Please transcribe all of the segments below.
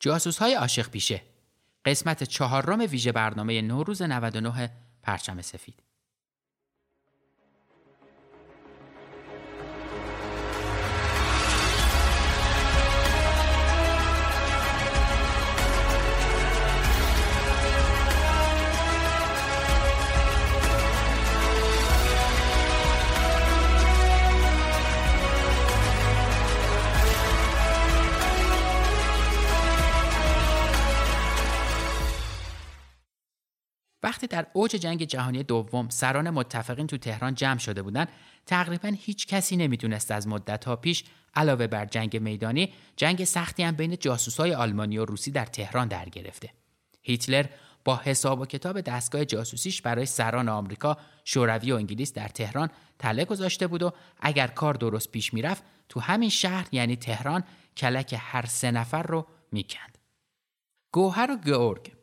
جاسوس های عاشق پیشه. قسمت چهارم ویژه برنامه نوروز 99 پرچم سفید. وقتی در اوج جنگ جهانی دوم سران متفقین تو تهران جمع شده بودند تقریبا هیچ کسی نمی‌دونست از مدت ها پیش علاوه بر جنگ میدانی جنگ سختی هم بین جاسوسای آلمانی و روسی در تهران در گرفته هیتلر با حساب و کتاب دستگاه جاسوسیش برای سران آمریکا، شوروی و انگلیس در تهران تله گذاشته بود و اگر کار درست پیش می‌رفت تو همین شهر یعنی تهران کلک هر سه نفر رو می‌کند. گوهر و گورگ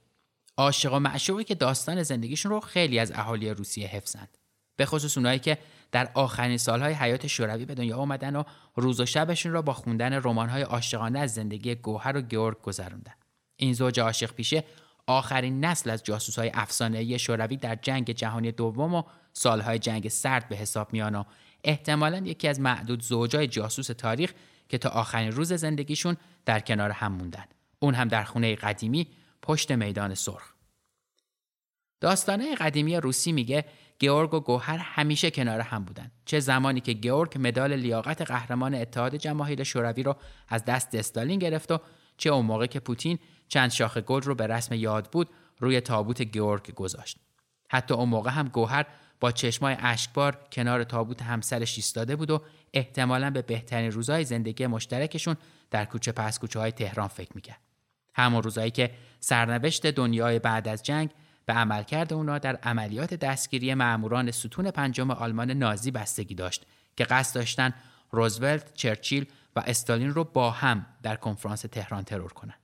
عاشق و معشوقی که داستان زندگیشون رو خیلی از اهالی روسیه حفظند. به خصوص اونایی که در آخرین سالهای حیات شوروی به دنیا آمدن و روز و شبشون را با خوندن رمان‌های عاشقانه از زندگی گوهر و گیورگ گذروندن. این زوج عاشق پیشه آخرین نسل از جاسوس‌های افسانه‌ای شوروی در جنگ جهانی دوم و سالهای جنگ سرد به حساب میان و احتمالا یکی از معدود زوجای جاسوس تاریخ که تا آخرین روز زندگیشون در کنار هم موندن. اون هم در خونه قدیمی پشت میدان سرخ. داستانه قدیمی روسی میگه گیورگ و گوهر همیشه کنار هم بودن چه زمانی که گیورگ مدال لیاقت قهرمان اتحاد جماهیر شوروی رو از دست استالین گرفت و چه اون موقع که پوتین چند شاخه گل رو به رسم یاد بود روی تابوت گیورگ گذاشت حتی اون موقع هم گوهر با چشمای اشکبار کنار تابوت همسرش ایستاده بود و احتمالا به بهترین روزهای زندگی مشترکشون در کوچه پس کوچه های تهران فکر می‌کرد همون روزایی که سرنوشت دنیای بعد از جنگ به عملکرد اونا در عملیات دستگیری معموران ستون پنجم آلمان نازی بستگی داشت که قصد داشتن روزولت، چرچیل و استالین رو با هم در کنفرانس تهران ترور کنند.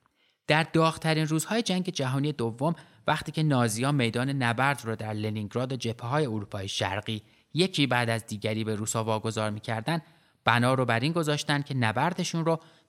در داغترین روزهای جنگ جهانی دوم وقتی که نازیها میدان نبرد را در لنینگراد و جبهه های اروپای شرقی یکی بعد از دیگری به روسا واگذار می‌کردند بنا رو بر این گذاشتن که نبردشون رو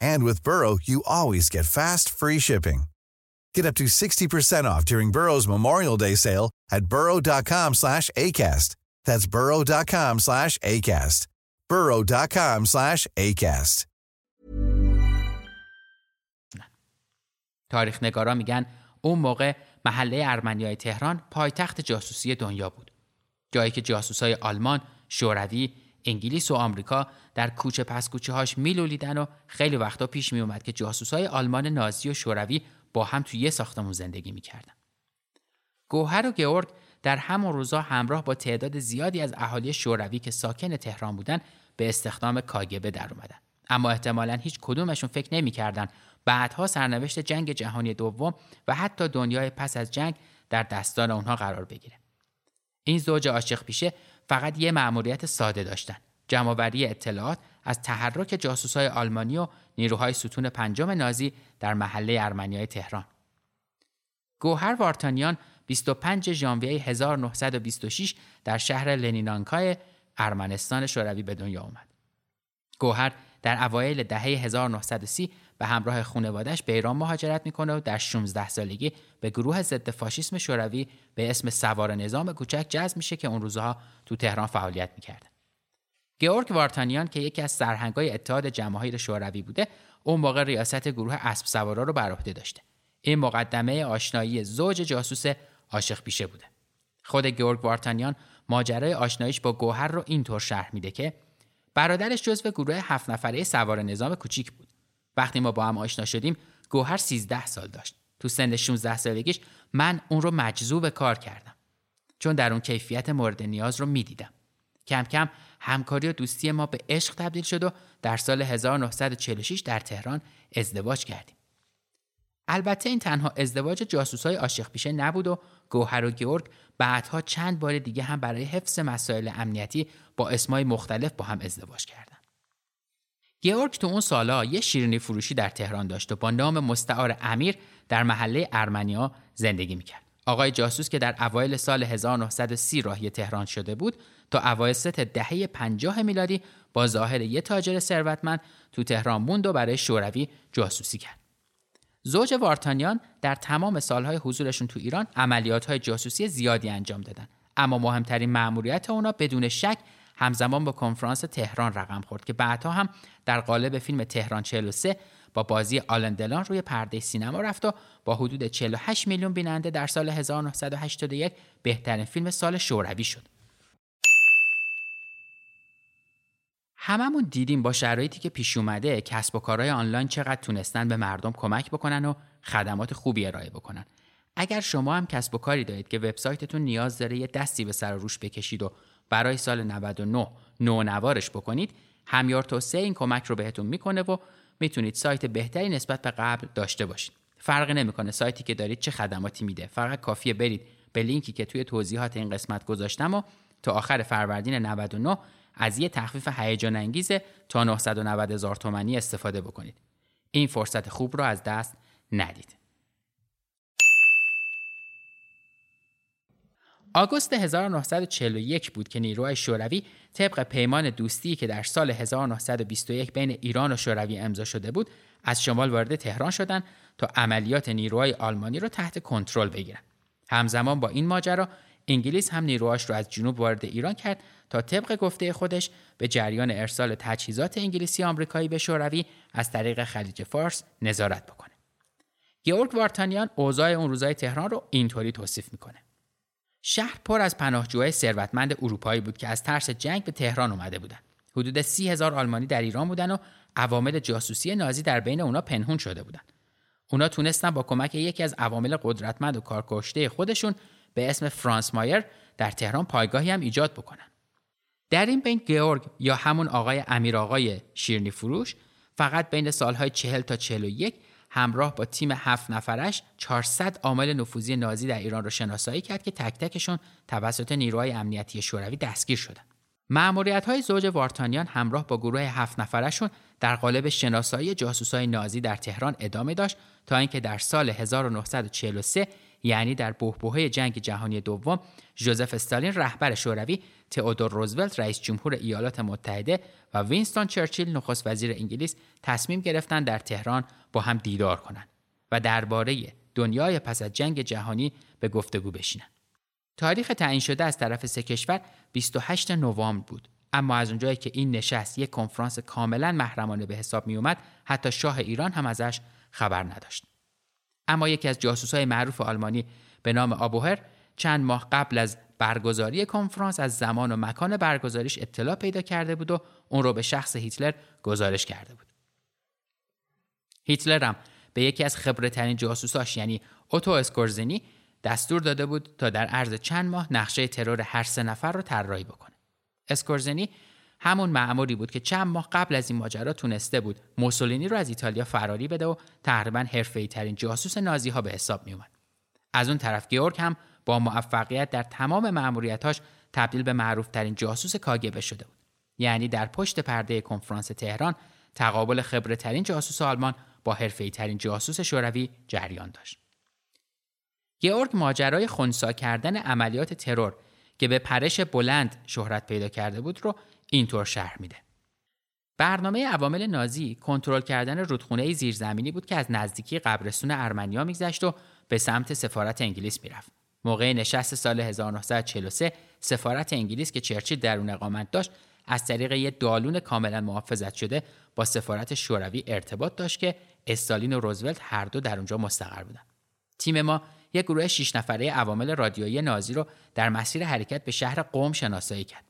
And with Burrow, you always get fast, free shipping. Get up to 60% off during Burrow's Memorial Day sale at burrow.com slash ACAST. That's burrow.com slash ACAST. burrow.com slash ACAST. تاریخ نگارا میگن اون موقع محله ارمنیای تهران پایتخت جاسوسی دنیا بود. جایی که جاسوسای آلمان، شوروی، انگلیس و آمریکا در کوچه پس کوچه هاش میلولیدن و خیلی وقتا پیش می اومد که جاسوسای آلمان نازی و شوروی با هم توی یه ساختمون زندگی می‌کردن. گوهر و گیورگ در همون روزا همراه با تعداد زیادی از اهالی شوروی که ساکن تهران بودن به استخدام کاگبه در اومدن. اما احتمالا هیچ کدومشون فکر نمی‌کردن بعدها سرنوشت جنگ جهانی دوم و حتی دنیای پس از جنگ در دستان اونها قرار بگیره. این زوج عاشق پیشه فقط یه مأموریت ساده داشتن. جمعآوری اطلاعات از تحرک جاسوسای آلمانی و نیروهای ستون پنجم نازی در محله ارمنیای تهران. گوهر وارتانیان 25 ژانویه 1926 در شهر لنینانکای ارمنستان شوروی به دنیا آمد. گوهر در اوایل دهه 1930 به همراه خانوادش به ایران مهاجرت می‌کنه و در 16 سالگی به گروه ضد فاشیسم شوروی به اسم سوار نظام کوچک جذب میشه که اون روزها تو تهران فعالیت می‌کرده. گیورگ وارتانیان که یکی از سرهنگای اتحاد جماهیر شوروی بوده اون موقع ریاست گروه اسب سوارا رو بر عهده داشته این مقدمه آشنایی زوج جاسوس عاشق پیشه بوده خود گیورگ وارتانیان ماجرای آشناییش با گوهر رو اینطور شرح میده که برادرش جزو گروه هفت نفره سوار نظام کوچیک بود. وقتی ما با هم آشنا شدیم گوهر 13 سال داشت. تو سن 16 سالگیش من اون رو مجذوب کار کردم. چون در اون کیفیت مورد نیاز رو می‌دیدم. کم کم همکاری و دوستی ما به عشق تبدیل شد و در سال 1946 در تهران ازدواج کردیم. البته این تنها ازدواج جاسوسای عاشق پیشه نبود و گوهر و گیورگ بعدها چند بار دیگه هم برای حفظ مسائل امنیتی با اسمای مختلف با هم ازدواج کردن. گیورگ تو اون سالا یه شیرینی فروشی در تهران داشت و با نام مستعار امیر در محله ارمنیا زندگی می‌کرد. آقای جاسوس که در اوایل سال 1930 راهی تهران شده بود تا اواسط دهه 50 میلادی با ظاهر یه تاجر ثروتمند تو تهران موند و برای شوروی جاسوسی کرد. زوج وارتانیان در تمام سالهای حضورشون تو ایران عملیات های جاسوسی زیادی انجام دادن اما مهمترین مأموریت اونا بدون شک همزمان با کنفرانس تهران رقم خورد که بعدها هم در قالب فیلم تهران 43 با بازی آلندلان روی پرده سینما رفت و با حدود 48 میلیون بیننده در سال 1981 بهترین فیلم سال شوروی شد. هممون دیدیم با شرایطی که پیش اومده کسب و کارهای آنلاین چقدر تونستن به مردم کمک بکنن و خدمات خوبی ارائه بکنن. اگر شما هم کسب و کاری دارید که وبسایتتون نیاز داره یه دستی به سر روش بکشید و برای سال 99 نوارش بکنید، همیار توسعه این کمک رو بهتون می‌کنه و می‌تونید سایت بهتری نسبت به قبل داشته باشید. فرقی نمی‌کنه سایتی که دارید چه خدماتی میده. فقط کافیه برید به لینکی که توی توضیحات این قسمت گذاشتم و تا آخر فروردین 99 از یه تخفیف هیجان انگیز تا 990 هزار تومانی استفاده بکنید. این فرصت خوب رو از دست ندید. آگوست 1941 بود که نیروهای شوروی طبق پیمان دوستی که در سال 1921 بین ایران و شوروی امضا شده بود از شمال وارد تهران شدند تا عملیات نیروهای آلمانی را تحت کنترل بگیرند. همزمان با این ماجرا انگلیس هم نیروهاش رو از جنوب وارد ایران کرد تا طبق گفته خودش به جریان ارسال تجهیزات انگلیسی آمریکایی به شوروی از طریق خلیج فارس نظارت بکنه. گیورگ وارتانیان اوضاع اون روزای تهران رو اینطوری توصیف می‌کنه. شهر پر از پناهجوهای ثروتمند اروپایی بود که از ترس جنگ به تهران اومده بودند. حدود سی هزار آلمانی در ایران بودن و عوامل جاسوسی نازی در بین اونا پنهون شده بودند. اونا تونستن با کمک یکی از عوامل قدرتمند و کارکشته خودشون به اسم فرانس مایر در تهران پایگاهی هم ایجاد بکنن. در این بین گیورگ یا همون آقای امیر آقای شیرنی فروش فقط بین سالهای 40 تا 41 همراه با تیم هفت نفرش 400 عامل نفوذی نازی در ایران را شناسایی کرد که تک تکشون توسط نیروهای امنیتی شوروی دستگیر شدند. معمولیت های زوج وارتانیان همراه با گروه هفت نفرشون در قالب شناسایی جاسوسای نازی در تهران ادامه داشت تا اینکه در سال 1943 یعنی در بحبوحه جنگ جهانی دوم ژوزف استالین رهبر شوروی تئودور روزولت رئیس جمهور ایالات متحده و وینستون چرچیل نخست وزیر انگلیس تصمیم گرفتند در تهران با هم دیدار کنند و درباره دنیای پس از جنگ جهانی به گفتگو بشینند. تاریخ تعیین شده از طرف سه کشور 28 نوامبر بود اما از اونجایی که این نشست یک کنفرانس کاملا محرمانه به حساب می اومد حتی شاه ایران هم ازش خبر نداشت اما یکی از جاسوسای معروف آلمانی به نام آبوهر چند ماه قبل از برگزاری کنفرانس از زمان و مکان برگزاریش اطلاع پیدا کرده بود و اون رو به شخص هیتلر گزارش کرده بود. هیتلر هم به یکی از خبرترین جاسوساش یعنی اوتو اسکورزنی دستور داده بود تا در عرض چند ماه نقشه ترور هر سه نفر رو طراحی بکنه. اسکورزنی همون معمولی بود که چند ماه قبل از این ماجرا تونسته بود موسولینی رو از ایتالیا فراری بده و تقریبا حرفه‌ای ترین جاسوس نازی ها به حساب می اومد. از اون طرف گیورگ هم با موفقیت در تمام مأموریتاش تبدیل به معروفترین جاسوس کاگبه شده بود. یعنی در پشت پرده کنفرانس تهران تقابل خبرترین جاسوس آلمان با حرفه‌ای ترین جاسوس شوروی جریان داشت. گیورگ ماجرای خونسا کردن عملیات ترور که به پرش بلند شهرت پیدا کرده بود رو اینطور شرح میده. برنامه عوامل نازی کنترل کردن رودخونه زیرزمینی بود که از نزدیکی قبرستون ارمنیا میگذشت و به سمت سفارت انگلیس می‌رفت. موقع نشست سال 1943 سفارت انگلیس که چرچیل در اون اقامت داشت از طریق یه دالون کاملا محافظت شده با سفارت شوروی ارتباط داشت که استالین و روزولت هر دو در اونجا مستقر بودن. تیم ما یک گروه 6 نفره عوامل رادیویی نازی رو در مسیر حرکت به شهر قوم شناسایی کرد.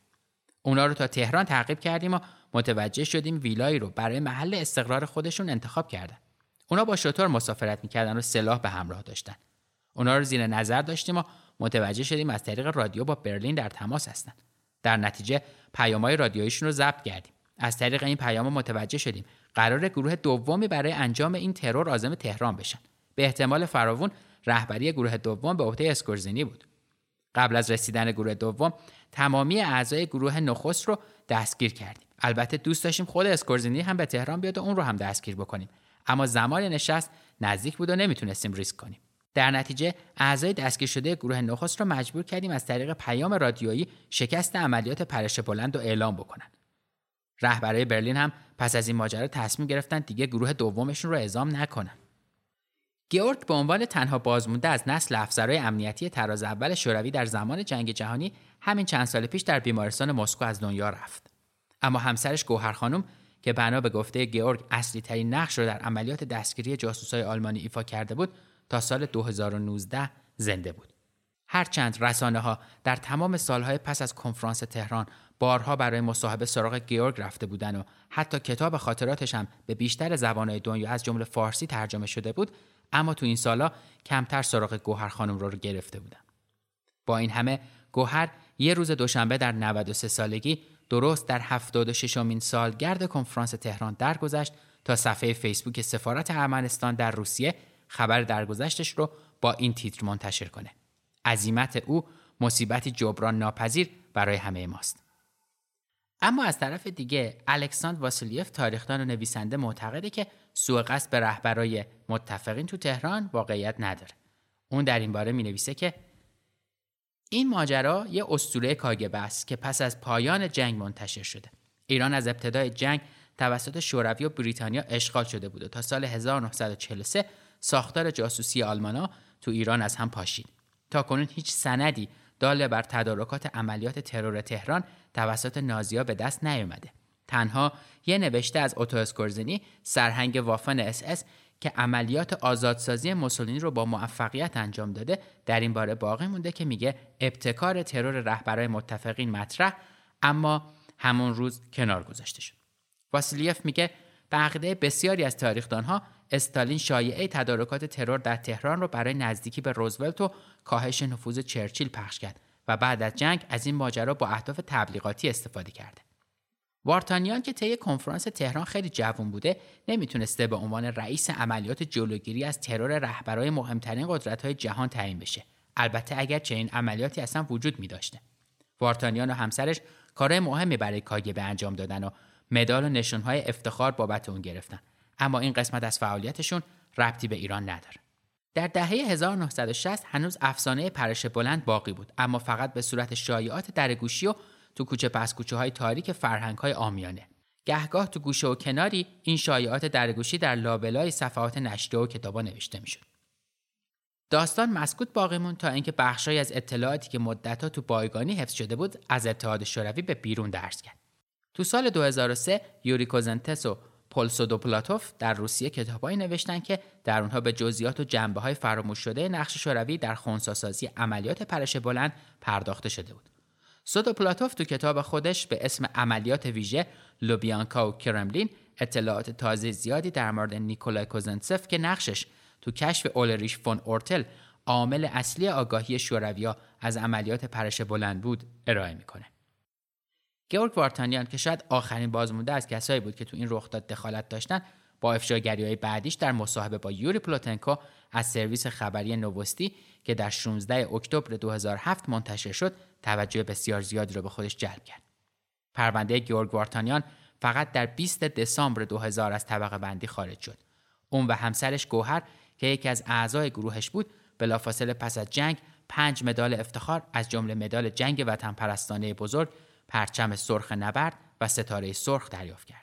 اونا رو تا تهران تعقیب کردیم و متوجه شدیم ویلایی رو برای محل استقرار خودشون انتخاب کردن. اونا با شطور مسافرت می‌کردن و سلاح به همراه داشتن. اونا رو زیر نظر داشتیم و متوجه شدیم از طریق رادیو با برلین در تماس هستند. در نتیجه پیامهای رادیوییشون رو ضبط کردیم. از طریق این پیام متوجه شدیم قرار گروه دومی برای انجام این ترور عازم تهران بشن. به احتمال فراوون رهبری گروه دوم به عهده اسکورزینی بود. قبل از رسیدن گروه دوم تمامی اعضای گروه نخست رو دستگیر کردیم. البته دوست داشتیم خود اسکورزینی هم به تهران بیاد و اون رو هم دستگیر بکنیم. اما زمان نشست نزدیک بود و نمی‌تونستیم ریسک کنیم. در نتیجه اعضای دستگیر شده گروه نخست را مجبور کردیم از طریق پیام رادیویی شکست عملیات پرش بلند رو اعلام بکنن. رهبرای برلین هم پس از این ماجرا تصمیم گرفتن دیگه گروه دومشون رو اعزام نکنن. گیورگ به عنوان تنها بازمونده از نسل افسرهای امنیتی تراز اول شوروی در زمان جنگ جهانی همین چند سال پیش در بیمارستان مسکو از دنیا رفت. اما همسرش گوهر خانم که بنا به گفته گیورگ اصلی ترین نقش را در عملیات دستگیری جاسوسای آلمانی ایفا کرده بود تا سال 2019 زنده بود. هرچند رسانه ها در تمام سالهای پس از کنفرانس تهران بارها برای مصاحبه سراغ گیورگ رفته بودن و حتی کتاب خاطراتش هم به بیشتر زبانهای دنیا از جمله فارسی ترجمه شده بود اما تو این سالا کمتر سراغ گوهر خانم رو, رو گرفته بودن. با این همه گوهر یه روز دوشنبه در 93 سالگی درست در 76 امین سالگرد کنفرانس تهران درگذشت تا صفحه فیسبوک سفارت ارمنستان در روسیه خبر درگذشتش رو با این تیتر منتشر کنه. عزیمت او مصیبتی جبران ناپذیر برای همه ماست. اما از طرف دیگه الکساندر واسیلیف تاریخدان و نویسنده معتقده که سوء قصد به رهبرای متفقین تو تهران واقعیت نداره. اون در این باره می نویسه که این ماجرا یه اسطوره کاگ‌ب است که پس از پایان جنگ منتشر شده. ایران از ابتدای جنگ توسط شوروی و بریتانیا اشغال شده بود و تا سال 1943 ساختار جاسوسی آلمانا تو ایران از هم پاشید. تا کنون هیچ سندی دال بر تدارکات عملیات ترور تهران توسط نازیا به دست نیامده. تنها یه نوشته از اوتو اسکورزنی سرهنگ وافن اس اس که عملیات آزادسازی موسولینی رو با موفقیت انجام داده در این باره باقی مونده که میگه ابتکار ترور رهبرای متفقین مطرح اما همون روز کنار گذاشته شد. واسیلیف میگه به بسیاری از تاریخدانها استالین شایعه تدارکات ترور در تهران رو برای نزدیکی به روزولت و کاهش نفوذ چرچیل پخش کرد و بعد از جنگ از این ماجرا با اهداف تبلیغاتی استفاده کرده. وارتانیان که طی کنفرانس تهران خیلی جوان بوده نمی‌تونسته به عنوان رئیس عملیات جلوگیری از ترور رهبرای مهمترین قدرت‌های جهان تعیین بشه. البته اگر چنین عملیاتی اصلا وجود می داشته. وارتانیان و همسرش کارهای مهمی برای کاگبه انجام دادن و مدال و نشونهای افتخار بابت اون گرفتن. اما این قسمت از فعالیتشون ربطی به ایران نداره. در دهه 1960 هنوز افسانه پرش بلند باقی بود اما فقط به صورت شایعات درگوشی و تو کوچه پس کوچه های تاریک فرهنگ های آمیانه. گهگاه تو گوشه و کناری این شایعات درگوشی در لابلای صفحات نشریه و کتابا نوشته می‌شد. داستان مسکوت باقی مون تا اینکه بخشی از اطلاعاتی که مدتها تو بایگانی حفظ شده بود از اتحاد شوروی به بیرون درس کرد. تو سال 2003 یوری کوزنتس و پولسودوپلاتوف در روسیه کتابایی نوشتن که در اونها به جزئیات و جنبه های فراموش شده نقش شوروی در خونساسازی عملیات پرش بلند پرداخته شده بود. سودوپلاتوف تو کتاب خودش به اسم عملیات ویژه لوبیانکا و کرملین اطلاعات تازه زیادی در مورد نیکولای کوزنتسف که نقشش تو کشف اولریش فون اورتل عامل اصلی آگاهی شورویا از عملیات پرش بلند بود ارائه می‌کنه. گئورگ وارتانیان که شاید آخرین بازمونده از کسایی بود که تو این رخداد دخالت داشتن با افشاگری های بعدیش در مصاحبه با یوری پلوتنکو از سرویس خبری نووستی که در 16 اکتبر 2007 منتشر شد توجه بسیار زیادی را به خودش جلب کرد. پرونده گیورگ وارتانیان فقط در 20 دسامبر 2000 از طبقه بندی خارج شد. اون و همسرش گوهر که یکی از اعضای گروهش بود بلافاصله پس از جنگ پنج مدال افتخار از جمله مدال جنگ وطن پرستانه بزرگ، پرچم سرخ نبرد و ستاره سرخ دریافت کرد.